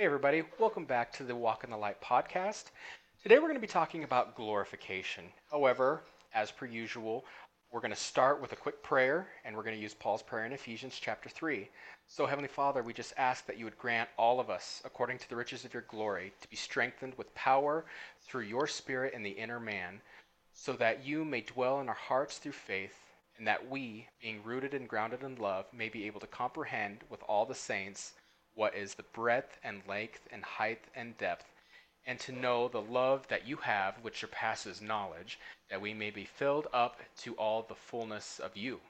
Hey, everybody, welcome back to the Walk in the Light podcast. Today we're going to be talking about glorification. However, as per usual, we're going to start with a quick prayer, and we're going to use Paul's prayer in Ephesians chapter 3. So, Heavenly Father, we just ask that you would grant all of us, according to the riches of your glory, to be strengthened with power through your Spirit in the inner man, so that you may dwell in our hearts through faith, and that we, being rooted and grounded in love, may be able to comprehend with all the saints what is the breadth and length and height and depth, and to know the love that you have which surpasses knowledge, that we may be filled up to all the fullness of you.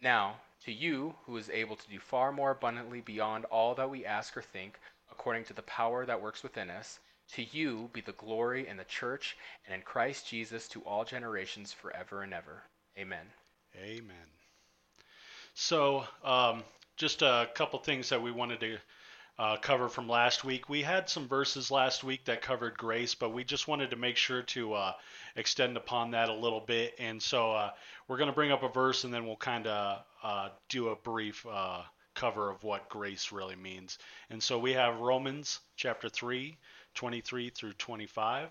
Now, to you, who is able to do far more abundantly beyond all that we ask or think, according to the power that works within us, to you be the glory in the church and in Christ Jesus to all generations forever and ever. Amen. Amen. So, um, just a couple things that we wanted to uh, cover from last week. We had some verses last week that covered grace, but we just wanted to make sure to uh, extend upon that a little bit. And so uh, we're going to bring up a verse and then we'll kind of uh, do a brief uh, cover of what grace really means. And so we have Romans chapter 3, 23 through 25.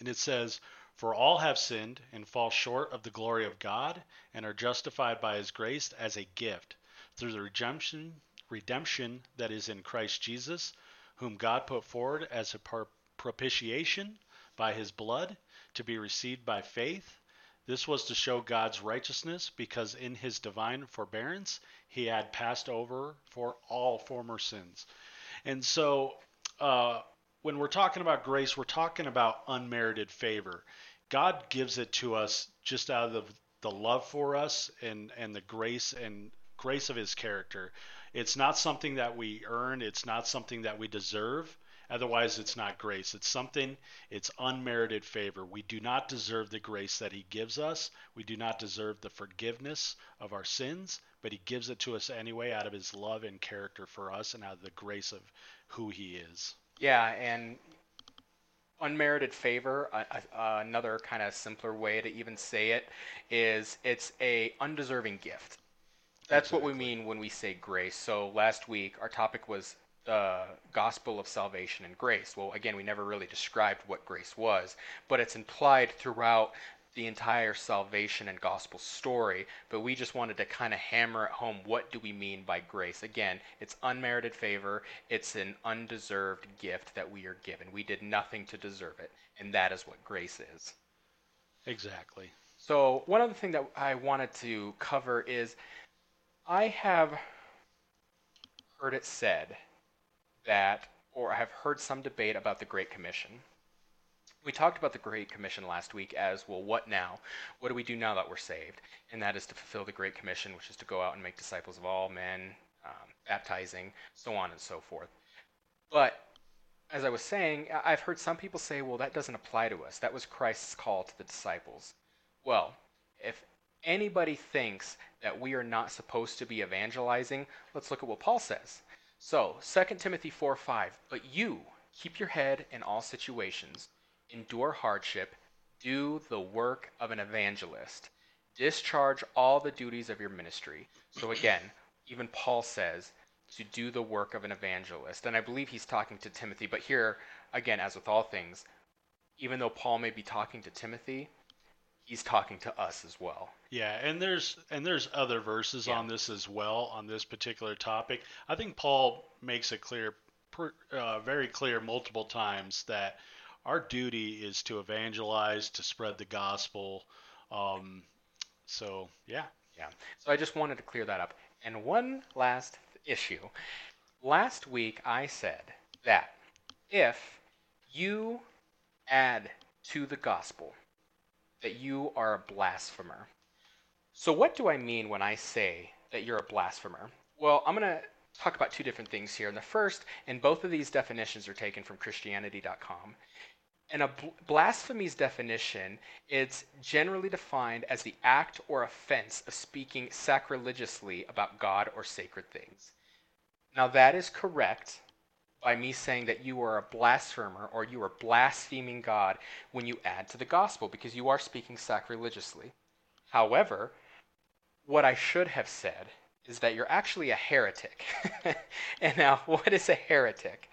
And it says, For all have sinned and fall short of the glory of God and are justified by his grace as a gift through the redemption redemption that is in Christ Jesus, whom God put forward as a propitiation by his blood to be received by faith. This was to show God's righteousness because in his divine forbearance he had passed over for all former sins. And so uh, when we're talking about grace, we're talking about unmerited favor. God gives it to us just out of the love for us and, and the grace and grace of his character. It's not something that we earn, it's not something that we deserve. Otherwise, it's not grace. It's something, it's unmerited favor. We do not deserve the grace that He gives us. We do not deserve the forgiveness of our sins, but He gives it to us anyway out of His love and character for us and out of the grace of who He is. Yeah, and unmerited favor, uh, another kind of simpler way to even say it, is it's a undeserving gift. That's exactly. what we mean when we say grace. So last week our topic was the gospel of salvation and grace. Well, again, we never really described what grace was, but it's implied throughout the entire salvation and gospel story, but we just wanted to kind of hammer at home what do we mean by grace. Again, it's unmerited favor, it's an undeserved gift that we are given. We did nothing to deserve it, and that is what grace is. Exactly. So, one other thing that I wanted to cover is I have heard it said that, or I have heard some debate about the Great Commission. We talked about the Great Commission last week as well, what now? What do we do now that we're saved? And that is to fulfill the Great Commission, which is to go out and make disciples of all men, um, baptizing, so on and so forth. But as I was saying, I've heard some people say, well, that doesn't apply to us. That was Christ's call to the disciples. Well, if anybody thinks that we are not supposed to be evangelizing, let's look at what Paul says. So, 2 Timothy 4 5, but you keep your head in all situations, endure hardship, do the work of an evangelist, discharge all the duties of your ministry. So, again, even Paul says to do the work of an evangelist. And I believe he's talking to Timothy, but here, again, as with all things, even though Paul may be talking to Timothy, he's talking to us as well. Yeah, and there's and there's other verses yeah. on this as well on this particular topic. I think Paul makes it clear, uh, very clear, multiple times that our duty is to evangelize, to spread the gospel. Um, so yeah, yeah. So I just wanted to clear that up. And one last issue. Last week I said that if you add to the gospel that you are a blasphemer. So, what do I mean when I say that you're a blasphemer? Well, I'm going to talk about two different things here. And the first, and both of these definitions are taken from Christianity.com. And a blasphemy's definition, it's generally defined as the act or offense of speaking sacrilegiously about God or sacred things. Now, that is correct by me saying that you are a blasphemer or you are blaspheming God when you add to the gospel because you are speaking sacrilegiously. However, what I should have said is that you're actually a heretic. and now, what is a heretic?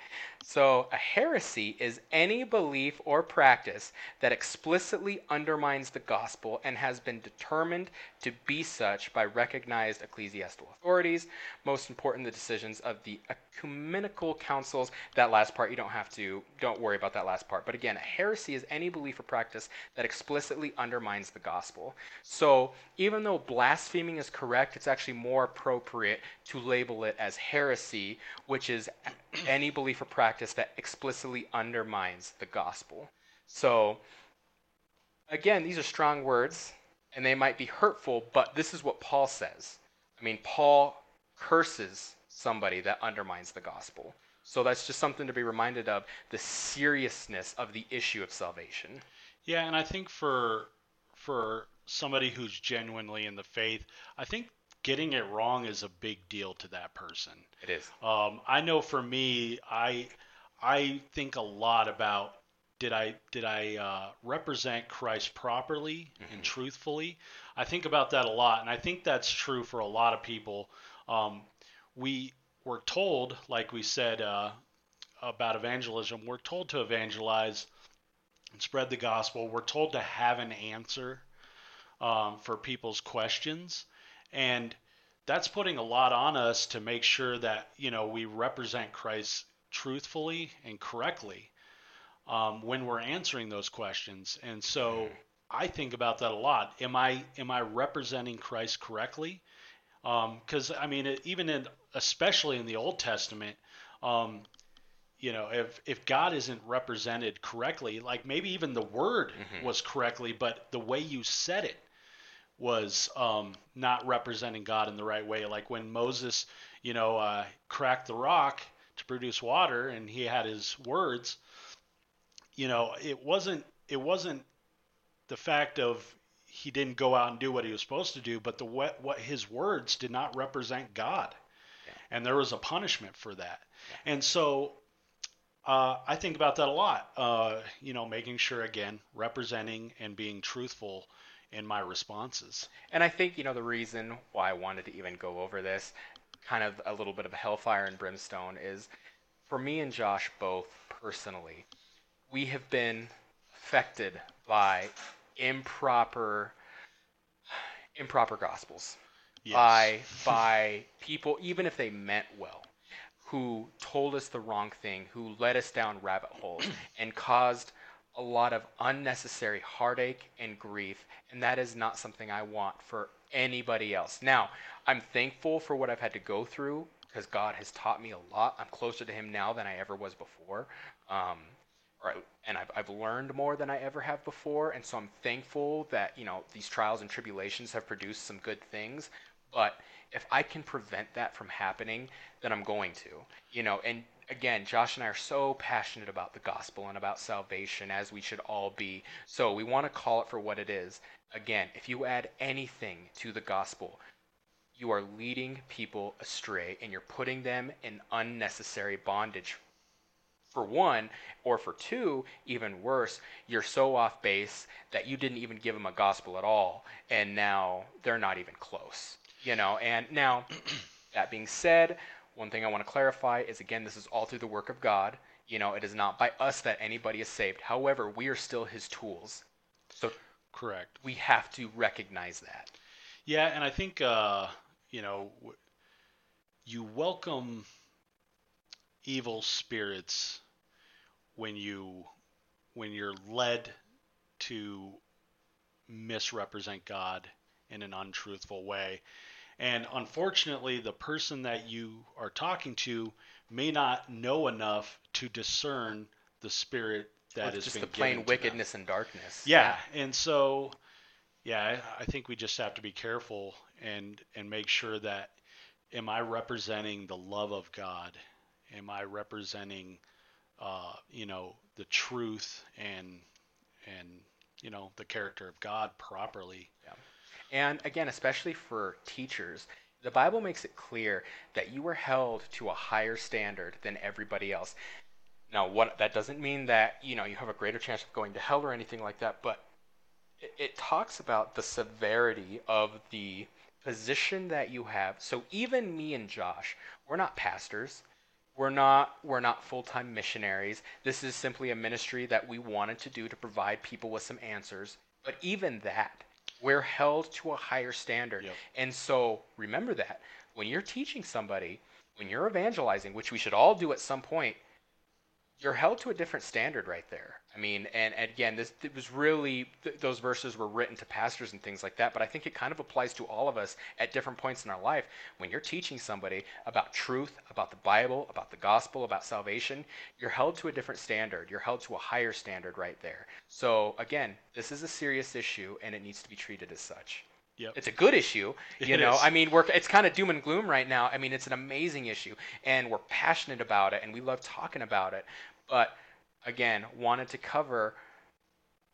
So, a heresy is any belief or practice that explicitly undermines the gospel and has been determined to be such by recognized ecclesiastical authorities, most important, the decisions of the ecumenical councils. That last part, you don't have to, don't worry about that last part. But again, a heresy is any belief or practice that explicitly undermines the gospel. So, even though blaspheming is correct, it's actually more appropriate to label it as heresy, which is any belief or practice that explicitly undermines the gospel. So, again, these are strong words and they might be hurtful, but this is what Paul says. I mean, Paul curses somebody that undermines the gospel. So that's just something to be reminded of the seriousness of the issue of salvation. Yeah, and I think for for somebody who's genuinely in the faith, I think getting it wrong is a big deal to that person. It is. Um, I know for me, I I think a lot about did I did I uh, represent Christ properly mm-hmm. and truthfully? I think about that a lot, and I think that's true for a lot of people. Um, we were told, like we said uh, about evangelism, we're told to evangelize and spread the gospel. We're told to have an answer um, for people's questions, and that's putting a lot on us to make sure that you know we represent Christ truthfully and correctly um, when we're answering those questions. And so I think about that a lot. Am I am I representing Christ correctly? Because um, I mean, it, even in especially in the Old Testament, um, you know, if if God isn't represented correctly, like maybe even the word mm-hmm. was correctly, but the way you said it was um, not representing God in the right way. Like when Moses, you know, uh, cracked the rock to produce water, and he had his words. You know, it wasn't it wasn't the fact of he didn't go out and do what he was supposed to do, but the what, what his words did not represent God, yeah. and there was a punishment for that. Yeah. And so uh, I think about that a lot. Uh, you know, making sure again representing and being truthful in my responses. And I think, you know, the reason why I wanted to even go over this, kind of a little bit of a hellfire and brimstone, is for me and Josh both personally, we have been affected by improper improper gospels yes. by by people even if they meant well who told us the wrong thing who led us down rabbit holes and caused a lot of unnecessary heartache and grief, and that is not something I want for anybody else. Now, I'm thankful for what I've had to go through because God has taught me a lot. I'm closer to Him now than I ever was before. Um, or, and I've, I've learned more than I ever have before, and so I'm thankful that you know these trials and tribulations have produced some good things. But if I can prevent that from happening, then I'm going to. You know, and again, Josh and I are so passionate about the gospel and about salvation, as we should all be. So we want to call it for what it is. Again, if you add anything to the gospel, you are leading people astray and you're putting them in unnecessary bondage. For one, or for two, even worse, you're so off base that you didn't even give them a gospel at all, and now they're not even close. You know, and now, that being said, one thing I want to clarify is again, this is all through the work of God. You know, it is not by us that anybody is saved. However, we are still his tools. So correct. We have to recognize that. Yeah, and I think uh, you know you welcome evil spirits when you when you're led to misrepresent God in an untruthful way. And unfortunately, the person that you are talking to may not know enough to discern the spirit that well, is just the plain wickedness them. and darkness. Yeah, and so yeah, I think we just have to be careful and and make sure that am I representing the love of God? Am I representing uh, you know the truth and and you know the character of God properly? Yeah. And again, especially for teachers, the Bible makes it clear that you are held to a higher standard than everybody else. Now, what that doesn't mean that you know you have a greater chance of going to hell or anything like that, but it, it talks about the severity of the position that you have. So even me and Josh, we're not pastors. We're not we're not full-time missionaries. This is simply a ministry that we wanted to do to provide people with some answers. But even that, we're held to a higher standard. Yep. And so remember that when you're teaching somebody, when you're evangelizing, which we should all do at some point, you're held to a different standard right there. I mean, and, and again, this it was really th- those verses were written to pastors and things like that, but I think it kind of applies to all of us at different points in our life. When you're teaching somebody about truth, about the Bible, about the gospel, about salvation, you're held to a different standard. You're held to a higher standard right there. So again, this is a serious issue and it needs to be treated as such. Yep. It's a good issue, you It know. is. I mean, we're it's kind of doom and gloom right now. I mean, it's an amazing issue, and we're passionate about it, and we love talking about it. But again, wanted to cover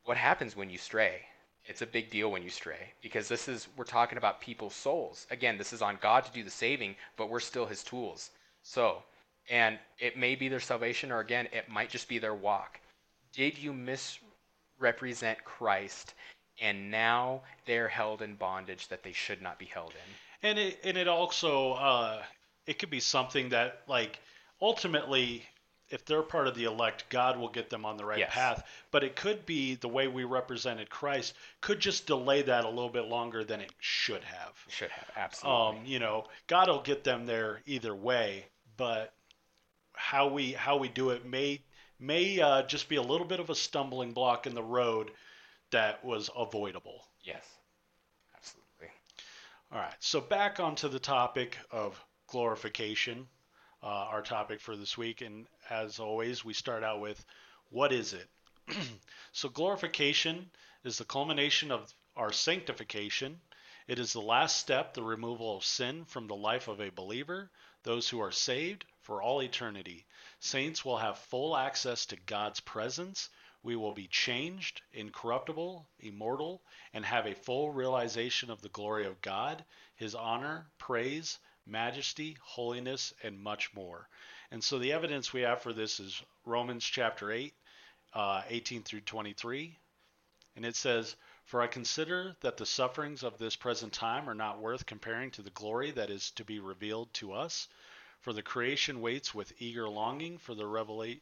what happens when you stray. It's a big deal when you stray because this is we're talking about people's souls. Again, this is on God to do the saving, but we're still His tools. So, and it may be their salvation, or again, it might just be their walk. Did you misrepresent Christ? And now they're held in bondage that they should not be held in. And it and it also uh, it could be something that like ultimately if they're part of the elect, God will get them on the right Yes. path. But it could be the way we represented Christ could just delay that a little bit longer than it should have. Should have absolutely. Um, you know, God will get them there either way, but how we how we do it may may uh, just be a little bit of a stumbling block in the road that was avoidable. yes, absolutely. All right, so back onto the topic of glorification, uh, our topic for this week, and as always, we start out with what is it? so glorification is the culmination of our sanctification. It is the last step, the removal of sin from the life of a believer, those who are saved for all eternity. Saints will have full access to God's presence. We will be changed, incorruptible, immortal, and have a full realization of the glory of God, His honor, praise, majesty, holiness, and much more. And so the evidence we have for this is Romans chapter 8, uh, 18 through 23. And it says, For I consider that the sufferings of this present time are not worth comparing to the glory that is to be revealed to us. For the creation waits with eager longing for the revelate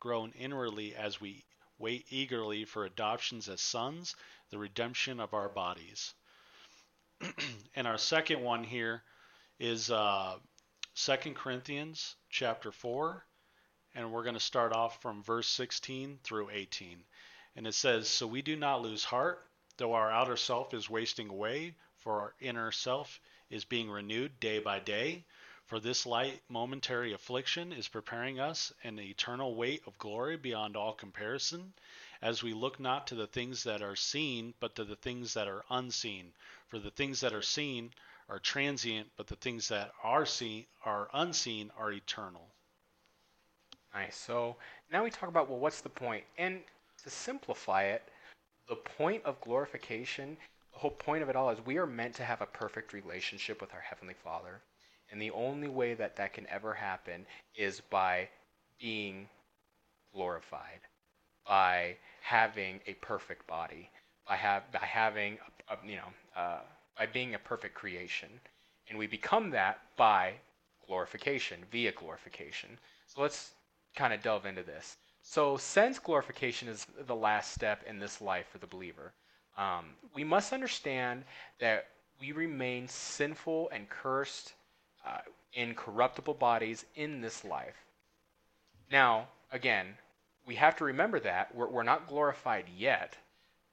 groan inwardly as we wait eagerly for adoptions as sons, the redemption of our bodies. and our second one here is uh, 2 Corinthians chapter 4, and we're going to start off from verse 16 through 18. And it says, So we do not lose heart, though our outer self is wasting away, for our inner self is being renewed day by day. For this light momentary affliction is preparing us an eternal weight of glory beyond all comparison, as we look not to the things that are seen, but to the things that are unseen. For the things that are seen are transient, but the things that are seen are unseen are eternal. Nice. So now we talk about well, what's the point? And to simplify it, the point of glorification, the whole point of it all is we are meant to have a perfect relationship with our Heavenly Father. And the only way that that can ever happen is by being glorified, by having a perfect body, by, have, by having, a, you know, uh, by being a perfect creation. And we become that by glorification, via glorification. So let's kind of delve into this. So, since glorification is the last step in this life for the believer, um, we must understand that we remain sinful and cursed uh, in corruptible bodies in this life. Now, again, we have to remember that we're, we're not glorified yet,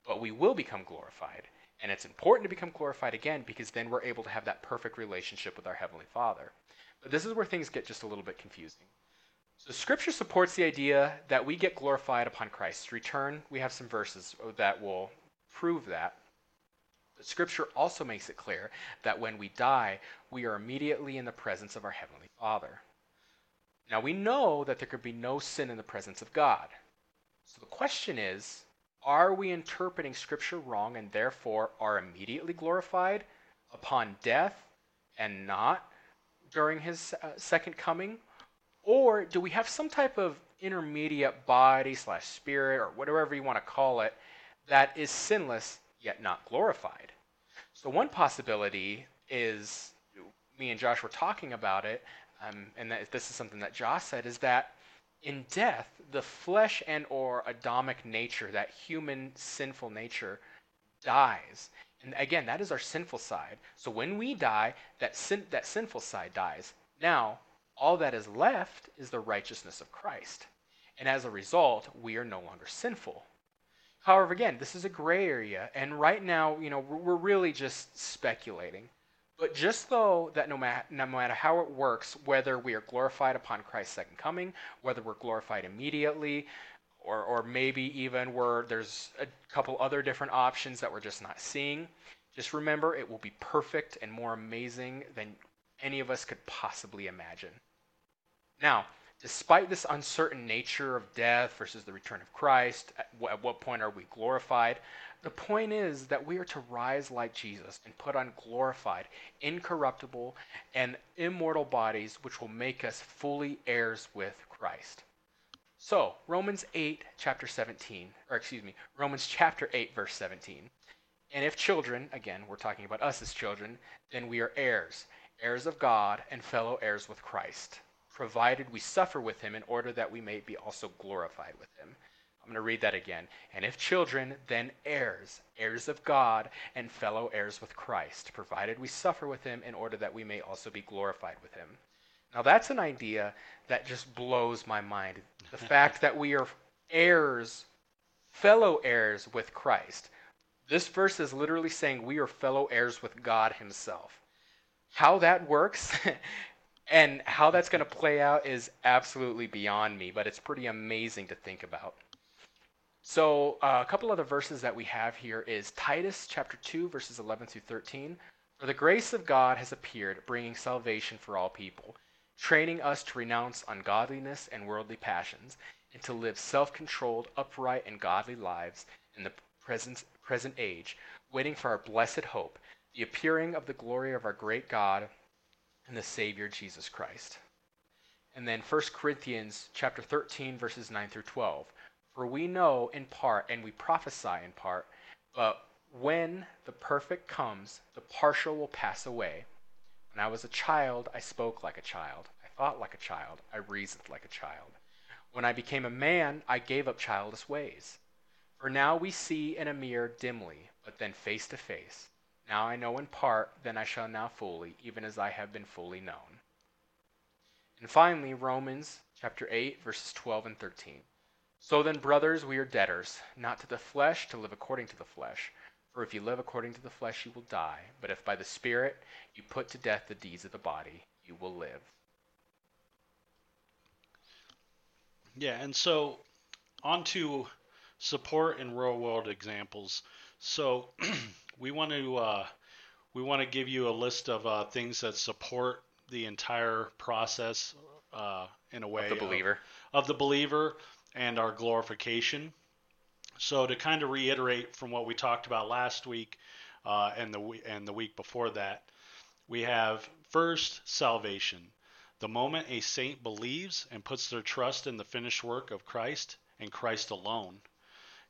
but we will become glorified. And it's important to become glorified again because then we're able to have that perfect relationship with our Heavenly Father. But this is where things get just a little bit confusing. So, Scripture supports the idea that we get glorified upon Christ's return. We have some verses that will prove that. Scripture also makes it clear that when we die, we are immediately in the presence of our Heavenly Father. Now we know that there could be no sin in the presence of God. So the question is are we interpreting Scripture wrong and therefore are immediately glorified upon death and not during his uh, second coming? Or do we have some type of intermediate body slash spirit or whatever you want to call it that is sinless yet not glorified? So one possibility is me and Josh were talking about it, um, and that, this is something that Josh said, is that in death, the flesh and or Adamic nature, that human sinful nature, dies. And again, that is our sinful side. So when we die, that sin, that sinful side dies. Now, all that is left is the righteousness of Christ. And as a result, we are no longer sinful. However, again, this is a gray area, and right now, you know, we're really just speculating. But just though that no, no matter how it works, whether we are glorified upon Christ's second coming, whether we're glorified immediately, or, or maybe even where there's a couple other different options that we're just not seeing, just remember it will be perfect and more amazing than any of us could possibly imagine. Now, despite this uncertain nature of death versus the return of Christ, at, w- at what point are we glorified? The point is that we are to rise like Jesus and put on glorified, incorruptible, and immortal bodies, which will make us fully heirs with Christ. So, Romans 8, chapter 17, or excuse me, Romans chapter 8, verse 17. And if children, again, we're talking about us as children, then we are heirs, heirs of God, and fellow heirs with Christ, provided we suffer with him in order that we may be also glorified with him. I'm going to read that again. And if children, then heirs, heirs of God, and fellow heirs with Christ, provided we suffer with him in order that we may also be glorified with him. Now, that's an idea that just blows my mind. The fact that we are heirs, fellow heirs with Christ. This verse is literally saying we are fellow heirs with God Himself. How that works and how that's going to play out is absolutely beyond me, but it's pretty amazing to think about. So, uh, a couple of other verses that we have here is Titus chapter 2, verses 11 through 13. For the grace of God has appeared, bringing salvation for all people, training us to renounce ungodliness and worldly passions, and to live self controlled, upright, and godly lives in the present, present age, waiting for our blessed hope, the appearing of the glory of our great God and the Savior Jesus Christ. And then 1 Corinthians chapter 13, verses 9 through 12. For we know in part and we prophesy in part, but when the perfect comes, the partial will pass away. When I was a child, I spoke like a child. I thought like a child. I reasoned like a child. When I became a man, I gave up childish ways. For now we see in a mirror dimly, but then face to face. Now I know in part, then I shall now fully, even as I have been fully known. And finally, Romans chapter 8, verses 12 and 13. So then, brothers, we are debtors, not to the flesh, to live according to the flesh. For if you live according to the flesh, you will die. But if by the Spirit you put to death the deeds of the body, you will live. Yeah, and so on to support and real world examples. So we want to uh, we want to give you a list of uh, things that support the entire process uh, in a way of the believer of, of the believer and our glorification. So to kind of reiterate from what we talked about last week uh, and the and the week before that, we have first salvation. The moment a saint believes and puts their trust in the finished work of Christ and Christ alone.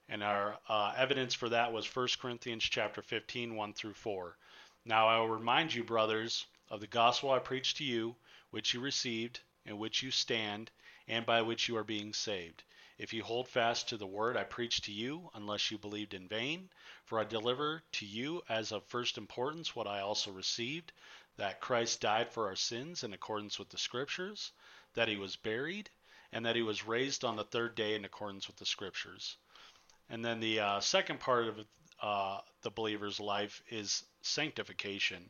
And our uh, evidence for that was 1 Corinthians chapter 15, 1 through 4. Now I will remind you, brothers, of the gospel I preached to you, which you received, in which you stand, and by which you are being saved. If you hold fast to the word I preached to you, unless you believed in vain, for I deliver to you as of first importance what I also received that Christ died for our sins in accordance with the Scriptures, that he was buried, and that he was raised on the third day in accordance with the Scriptures. And then the uh, second part of uh, the believer's life is sanctification.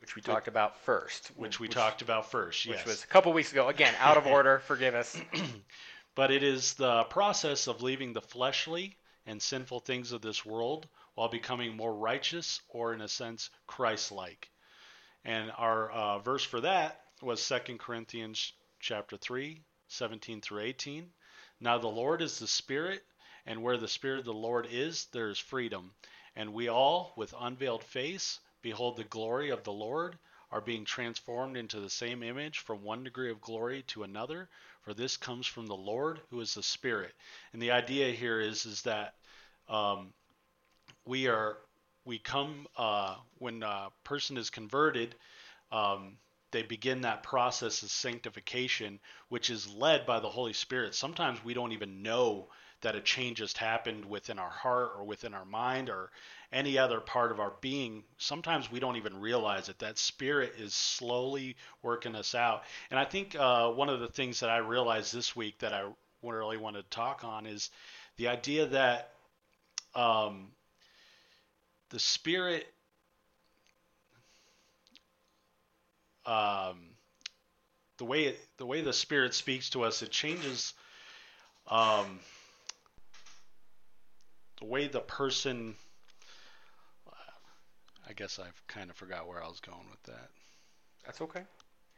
Which we talked about first. Which we which, talked about first, yes. Which was a couple weeks ago. Again, out of order. Forgive us. but it is the process of leaving the fleshly and sinful things of this world while becoming more righteous or, in a sense, Christ like. And our uh, verse for that was 2 Corinthians chapter 3, 17 through 18. Now the Lord is the Spirit, and where the Spirit of the Lord is, there is freedom. And we all, with unveiled face, behold the glory of the Lord, are being transformed into the same image from one degree of glory to another, for this comes from the Lord who is the Spirit. And the idea here is is that um, we are we come uh, when a person is converted. Um, they begin that process of sanctification, which is led by the Holy Spirit. Sometimes we don't even know that a change has happened within our heart or within our mind or any other part of our being. Sometimes we don't even realize it. That Spirit is slowly working us out. And I think uh, one of the things that I realized this week that I really wanted to talk on is the idea that um, the Spirit um, the way the way the Spirit speaks to us, it changes um, the way the person. I guess I've kind of forgot where I was going with that. That's okay.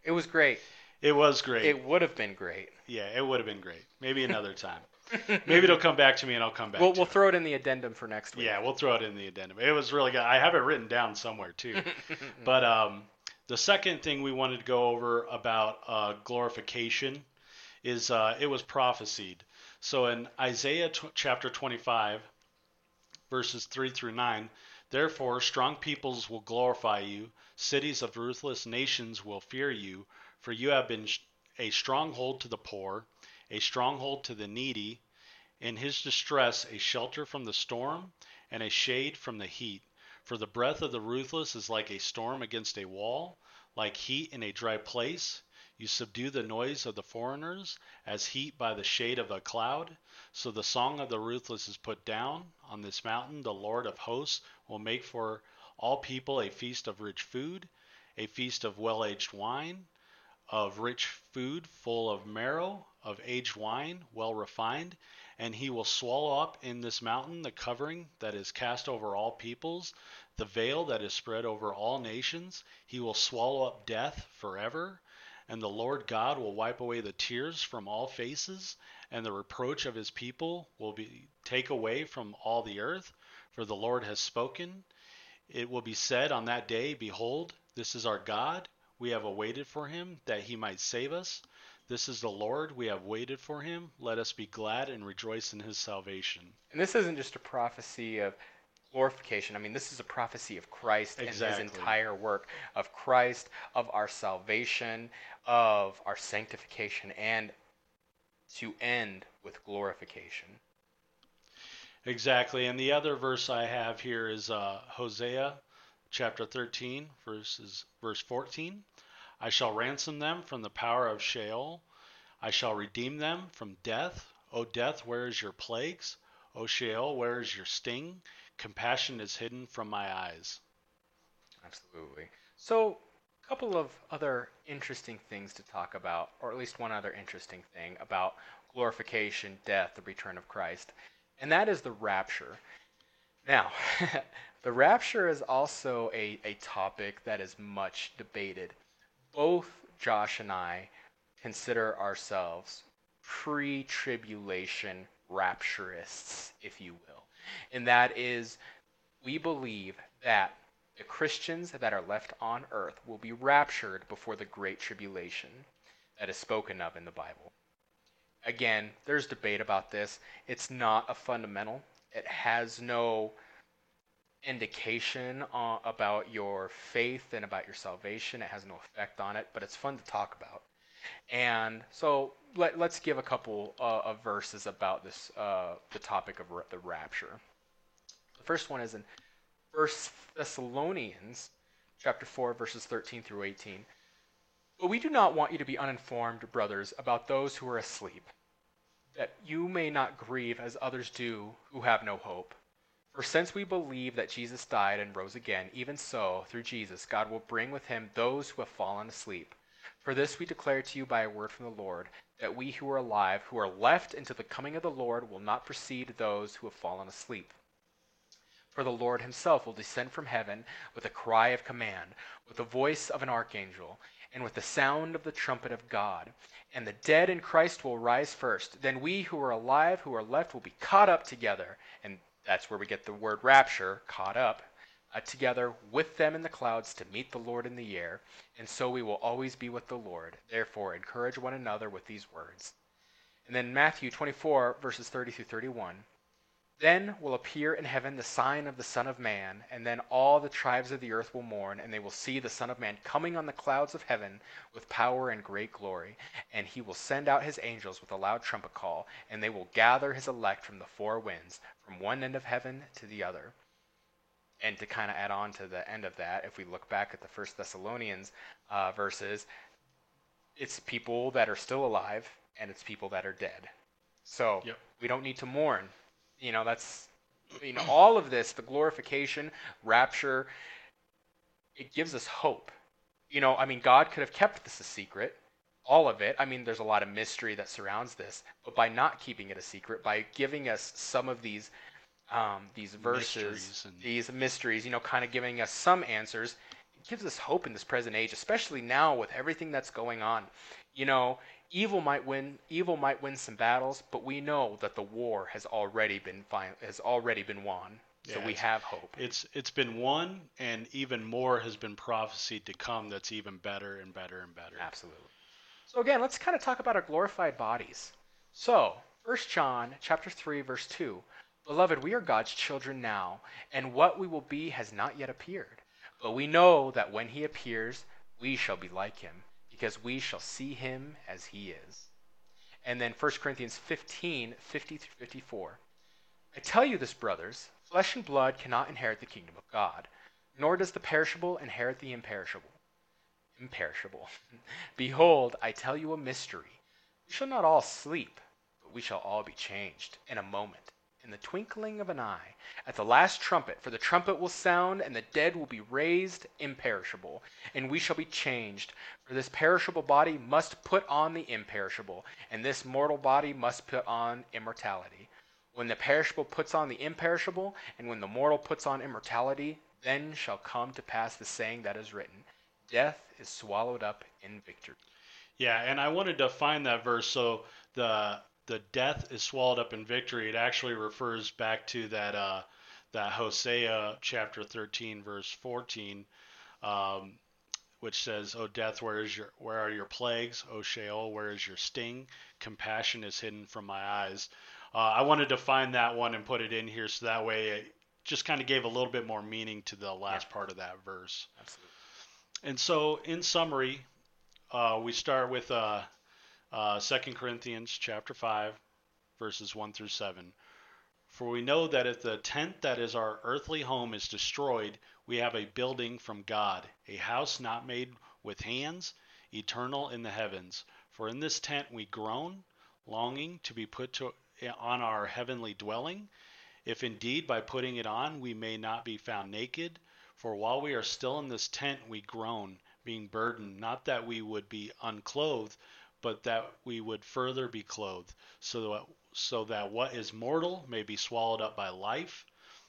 It was great. It was great. It would have been great. yeah, it would have been great. Maybe another time. Maybe it'll come back to me and I'll come back. We'll, we'll it. throw it in the addendum for next week. Yeah, we'll throw it in the addendum. It was really good. I have it written down somewhere too. but um, the second thing we wanted to go over about uh, glorification is uh, it was prophesied. So in Isaiah t- chapter 25, verses 3 through 9, therefore strong peoples will glorify you, cities of ruthless nations will fear you, for you have been a stronghold to the poor, a stronghold to the needy, in his distress a shelter from the storm, and a shade from the heat. For the breath of the ruthless is like a storm against a wall, like heat in a dry place. You subdue the noise of the foreigners as heat by the shade of a cloud. So the song of the ruthless is put down. On this mountain, the Lord of hosts will make for all people a feast of rich food, a feast of well aged wine, of rich food full of marrow, of aged wine well refined. And he will swallow up in this mountain the covering that is cast over all peoples, the veil that is spread over all nations. He will swallow up death forever. And the Lord God will wipe away the tears from all faces, and the reproach of his people will be take away from all the earth, for the Lord has spoken. It will be said on that day, Behold, this is our God. We have awaited for him that he might save us. This is the Lord. We have waited for him. Let us be glad and rejoice in his salvation. And this isn't just a prophecy of glorification. I mean, this is a prophecy of Christ Exactly. and his entire work of Christ, of our salvation, of our sanctification, and to end with glorification. Exactly. And the other verse I have here is uh, Hosea chapter 13, verses, verse 14. I shall ransom them from the power of Sheol. I shall redeem them from death. O death, where is your plagues? O Sheol, where is your sting? Compassion is hidden from my eyes. Absolutely. So, a couple of other interesting things to talk about, or at least one other interesting thing about glorification, death, the return of Christ, and that is the rapture. Now, the rapture is also a, a topic that is much debated. Both Josh and I consider ourselves pre tribulation rapturists, if you will. And that is, we believe that the Christians that are left on earth will be raptured before the great tribulation that is spoken of in the Bible. Again, there's debate about this. It's not a fundamental, it has no indication uh, about your faith and about your salvation. It has no effect on it, but it's fun to talk about. And so let, us give a couple uh, of verses about this, uh, the topic of the rapture. The first one is in First Thessalonians chapter 4 verses 13 through 18. But we do not want you to be uninformed, brothers, about those who are asleep, that you may not grieve as others do who have no hope. For since we believe that Jesus died and rose again, even so, through Jesus, God will bring with him those who have fallen asleep. For this we declare to you by a word from the Lord, that we who are alive, who are left until the coming of the Lord, will not precede those who have fallen asleep. For the Lord himself will descend from heaven with a cry of command, with the voice of an archangel, and with the sound of the trumpet of God. And the dead in Christ will rise first. Then we who are alive, who are left, will be caught up together. And that's where we get the word rapture, caught up, uh, together with them in the clouds to meet the Lord in the air. And so we will always be with the Lord. Therefore, encourage one another with these words. And then Matthew 24, verses 30 through 31. Then will appear in heaven the sign of the Son of Man, and then all the tribes of the earth will mourn, and they will see the Son of Man coming on the clouds of heaven with power and great glory. And he will send out his angels with a loud trumpet call, and they will gather his elect from the four winds, from one end of heaven to the other. And to kind of add on to the end of that, if we look back at the First Thessalonians uh, verses, it's people that are still alive and it's people that are dead. So Yep. we don't need to mourn. You know, that's you know all of this, the glorification, rapture, it gives us hope. You know, I mean, God could have kept this a secret, all of it. I mean, there's a lot of mystery that surrounds this, but by not keeping it a secret, by giving us some of these um, these verses, Mysteries and- these mysteries, you know, kind of giving us some answers, it gives us hope in this present age, especially now with everything that's going on. You know, evil might win evil might win some battles but we know that the war has already been fi- has already been won so Yeah, we have hope It's it's been won, and even more has been prophesied to come. That's even better and better and better. absolutely so again let's kind of talk about our glorified bodies so 1 john chapter 3 verse 2 beloved we are god's children now and what we will be has not yet appeared but we know that when he appears we shall be like him because we shall see him as he is and then 1 corinthians 15 50 through 54 I tell you this, brothers flesh and blood cannot inherit the kingdom of God, nor does the perishable inherit the imperishable. Imperishable. Behold, I tell you a mystery. We shall not all sleep, but we shall all be changed in a moment, in the twinkling of an eye, at the last trumpet. For the trumpet will sound, and the dead will be raised imperishable, and we shall be changed. For this perishable body must put on the imperishable, and this mortal body must put on immortality. When the perishable puts on the imperishable, and when the mortal puts on immortality, then shall come to pass the saying that is written Death is swallowed up in victory. Yeah, and I wanted to find that verse. So the the death is swallowed up in victory. It actually refers back to that uh, that Hosea chapter 13 verse 14, um, which says, "O death, where is your where are your plagues? O Sheol, where is your sting? Compassion is hidden from my eyes." Uh, I wanted to find that one and put it in here so that way it just kind of gave a little bit more meaning to the last part of that verse. Absolutely. And so, in summary, uh, we start with uh, uh, 2 Corinthians chapter 5, verses 1 through 7. For we know that if the tent that is our earthly home is destroyed, we have a building from God, a house not made with hands, eternal in the heavens. For in this tent we groan, longing to be put to, on our heavenly dwelling, if indeed by putting it on we may not be found naked. For while we are still in this tent, we groan, being burdened, not that we would be unclothed, but that we would further be clothed, so that, so that what is mortal may be swallowed up by life.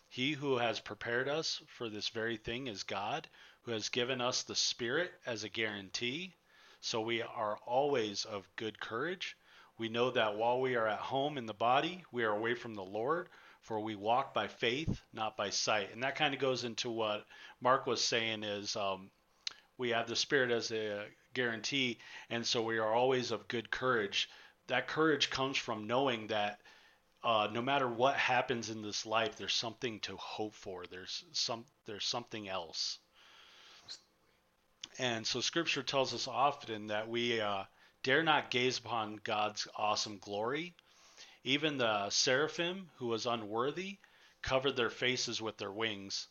He who has prepared us for this very thing is God, who has given us the Spirit as a guarantee. So we are always of good courage. We know that while we are at home in the body, we are away from the Lord, for we walk by faith, not by sight. And that kind of goes into what Mark was saying is um, we have the Spirit as a guarantee, and so we are always of good courage. That courage comes from knowing that uh, no matter what happens in this life, there's something to hope for. There's some there's something else. And so Scripture tells us often that we uh, dare not gaze upon God's awesome glory. Even the seraphim, who was unworthy, covered their faces with their wings.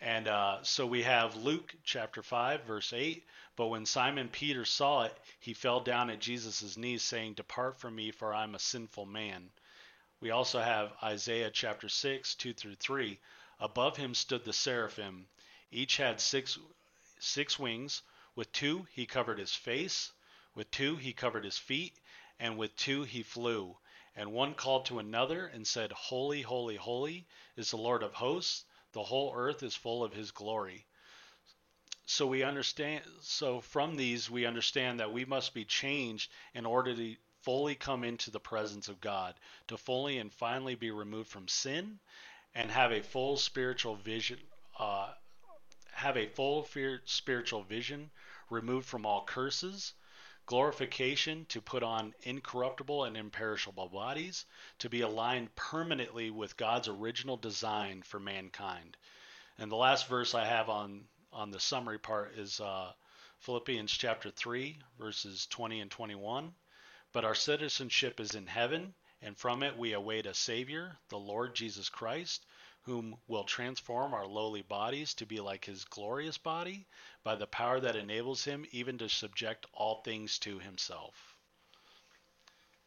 And uh, so we have Luke chapter 5, verse 8. But when Simon Peter saw it, he fell down at Jesus' knees, saying, Depart from me, for I'm a sinful man. We also have Isaiah chapter 6, 2 through 3. Above him stood the seraphim. Each had six, six wings. With two he covered his face, with two he covered his feet, and with two he flew. And one called to another and said, Holy, holy, holy is the Lord of hosts. The whole earth is full of his glory. So we understand so from these we understand that we must be changed in order to fully come into the presence of God, to fully and finally be removed from sin and have a full spiritual vision uh, have a full spiritual vision removed from all curses glorification to put on incorruptible and imperishable bodies, to be aligned permanently with God's original design for mankind. And the last verse I have on on the summary part is uh, Philippians chapter 3, verses 20 and 21. But our citizenship is in heaven, and from it we await a Savior, the Lord Jesus Christ, whom will transform our lowly bodies to be like his glorious body by the power that enables him even to subject all things to himself.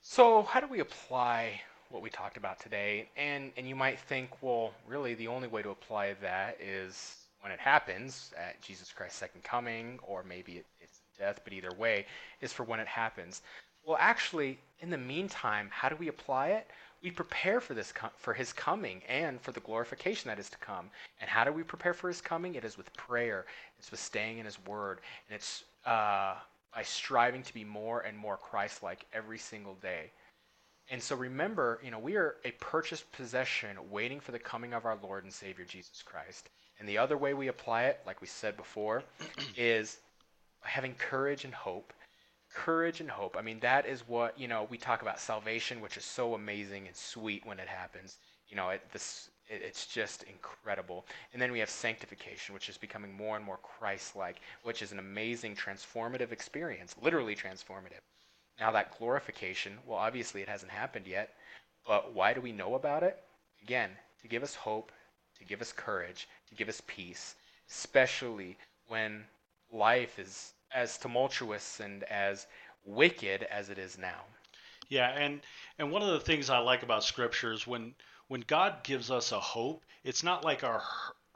So, how do we apply what we talked about today? And and you might think, well, really the only way to apply that is when it happens at Jesus Christ's second coming, or maybe it, it's death, but either way, is for when it happens. Well, actually, in the meantime, how do we apply it? We prepare for this for his coming and for the glorification that is to come. And how do we prepare for his coming? It is with prayer. It's with staying in his word, and it's uh, by striving to be more and more Christ-like every single day. And so remember, you know, we are a purchased possession waiting for the coming of our Lord and Savior Jesus Christ. And the other way we apply it, like we said before, is having courage and hope courage and hope. I mean, that is what, you know, we talk about salvation, which is so amazing and sweet when it happens. You know, it, this, it, it's just incredible. And then we have sanctification, which is becoming more and more Christ like, which is an amazing transformative experience, literally transformative. Now, that glorification, well, obviously it hasn't happened yet, but why do we know about it? Again, to give us hope, to give us courage, to give us peace, especially when life is as tumultuous and as wicked as it is now. Yeah, and and one of the things I like about scripture is when when God gives us a hope, it's not like our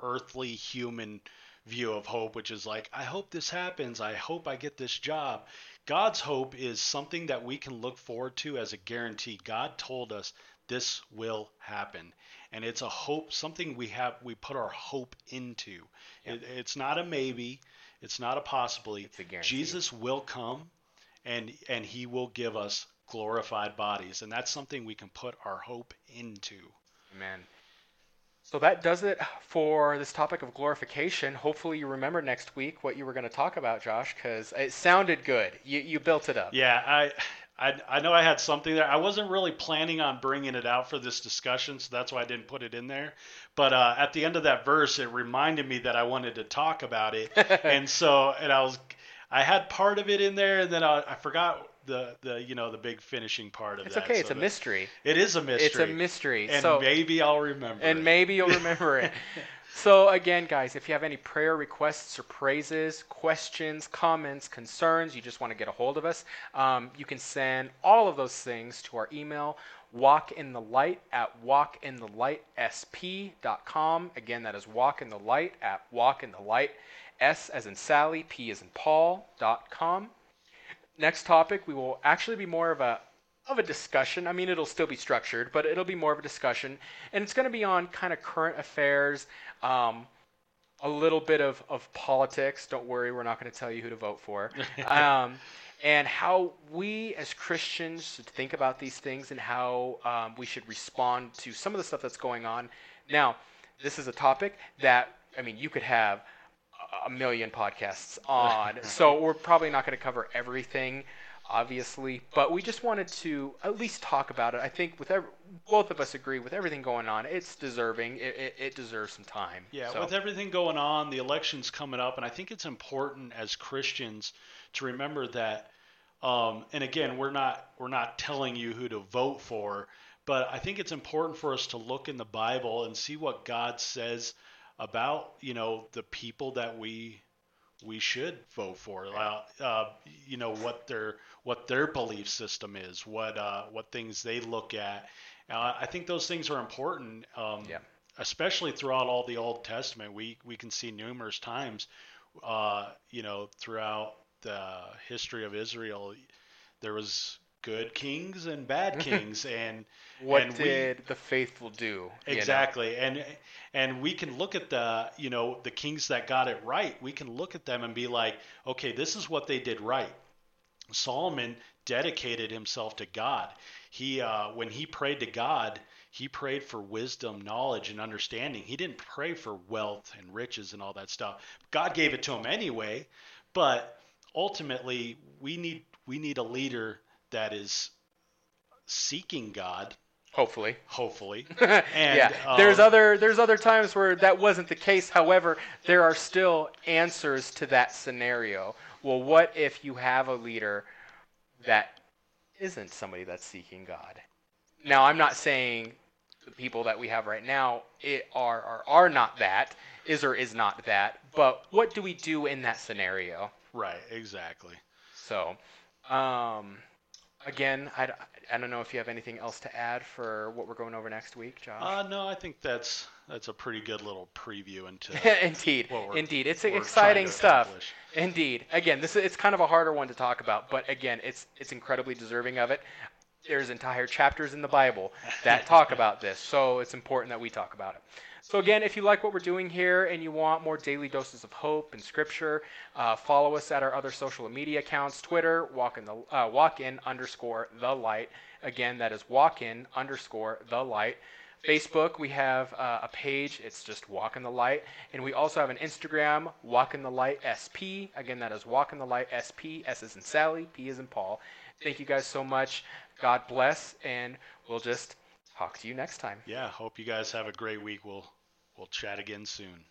earthly human view of hope, which is like, I hope this happens. I hope I get this job. God's hope is something that we can look forward to as a guarantee. God told us this will happen. And it's a hope, something we have, we put our hope into. It, it's not a maybe. It's not a possibility. It's a guarantee. Jesus will come and and he will give us glorified bodies and that's something we can put our hope into. Amen. So that does it for this topic of glorification. Hopefully, you remember next week what you were going to talk about, Josh, because it sounded good. You, you built it up. Yeah, I I, I know I had something there. I wasn't really planning on bringing it out for this discussion, so that's why I didn't put it in there. But uh, at the end of that verse, it reminded me that I wanted to talk about it, and so and I was I had part of it in there, and then I, I forgot the the you know the big finishing part of it's that. It's okay. So it's a mystery. It is a mystery. It's a mystery. And so, maybe I'll remember. And it. maybe you'll remember it. So, again, guys, if you have any prayer requests or praises, questions, comments, concerns, you just want to get a hold of us, um, you can send all of those things to our email, walkinthe at walkinthelightsp.com. Again, that is walkinthe at walkinthe S as in Sally, P as in Paul.com. Next topic, we will actually be more of a of a discussion. I mean, it'll still be structured, but it'll be more of a discussion, and it's going to be on kind of current affairs, um, a little bit of, of politics. Don't worry, we're not going to tell you who to vote for, um, and how we as Christians should think about these things and how um, we should respond to some of the stuff that's going on. Now, this is a topic that I mean, you could have a million podcasts on, so we're probably not going to cover everything obviously, but we just wanted to at least talk about it. I think with every, both of us agree with everything going on, it's deserving. It, it, it deserves some time. Yeah, so. with everything going on, the election's coming up, and I think it's important as Christians to remember that. Um, and again, we're not we're not telling you who to vote for, but I think it's important for us to look in the Bible and see what God says about you know the people that we we should vote for. Uh, uh, you know what their what their belief system is, what uh, what things they look at. Uh, I think those things are important. Um, yeah. Especially throughout all the Old Testament, we we can see numerous times, uh, you know, throughout the history of Israel, there was good kings and bad kings, and What and we- did the faithful do? you know? Exactly. And and we can look at the, you know, the kings that got it right. We can look at them and be like, okay, this is what they did right. Solomon dedicated himself to God. He uh, when he prayed to God, he prayed for wisdom, knowledge, and understanding. He didn't pray for wealth and riches and all that stuff. God gave it to him anyway, but ultimately we need we need a leader that is seeking God, Hopefully. hopefully. yeah. um, there's other there's other times where that wasn't the case. However, there are still answers to that scenario. Well, what if you have a leader that isn't somebody that's seeking God? Now, I'm not saying the people that we have right now it are are, are not that, is or is not that, but what do we do in that scenario? Right, exactly. So, um, again, I, I don't know if you have anything else to add for what we're going over next week, Josh. Uh, no, I think that's that's a pretty good little preview into indeed, what we're- indeed, it's exciting stuff. accomplish. Indeed, again, this is it's kind of a harder one to talk about, but again, it's it's incredibly deserving of it. There's entire chapters in the Bible that talk about this, so it's important that we talk about it. So again, if you like what we're doing here and you want more daily doses of hope and scripture, uh, follow us at our other social media accounts: Twitter, walk in the uh, walk in underscore the light. Again, that is walk in underscore the light. Facebook, we have uh, a page. It's just Walk in the Light. And we also have an Instagram, Walk in the Light SP. Again, that is Walk in the Light SP. S is in Sally, P is in Paul. Thank you guys so much. God bless, and we'll just talk to you next time. Yeah, hope you guys have a great week. We'll we'll chat again soon.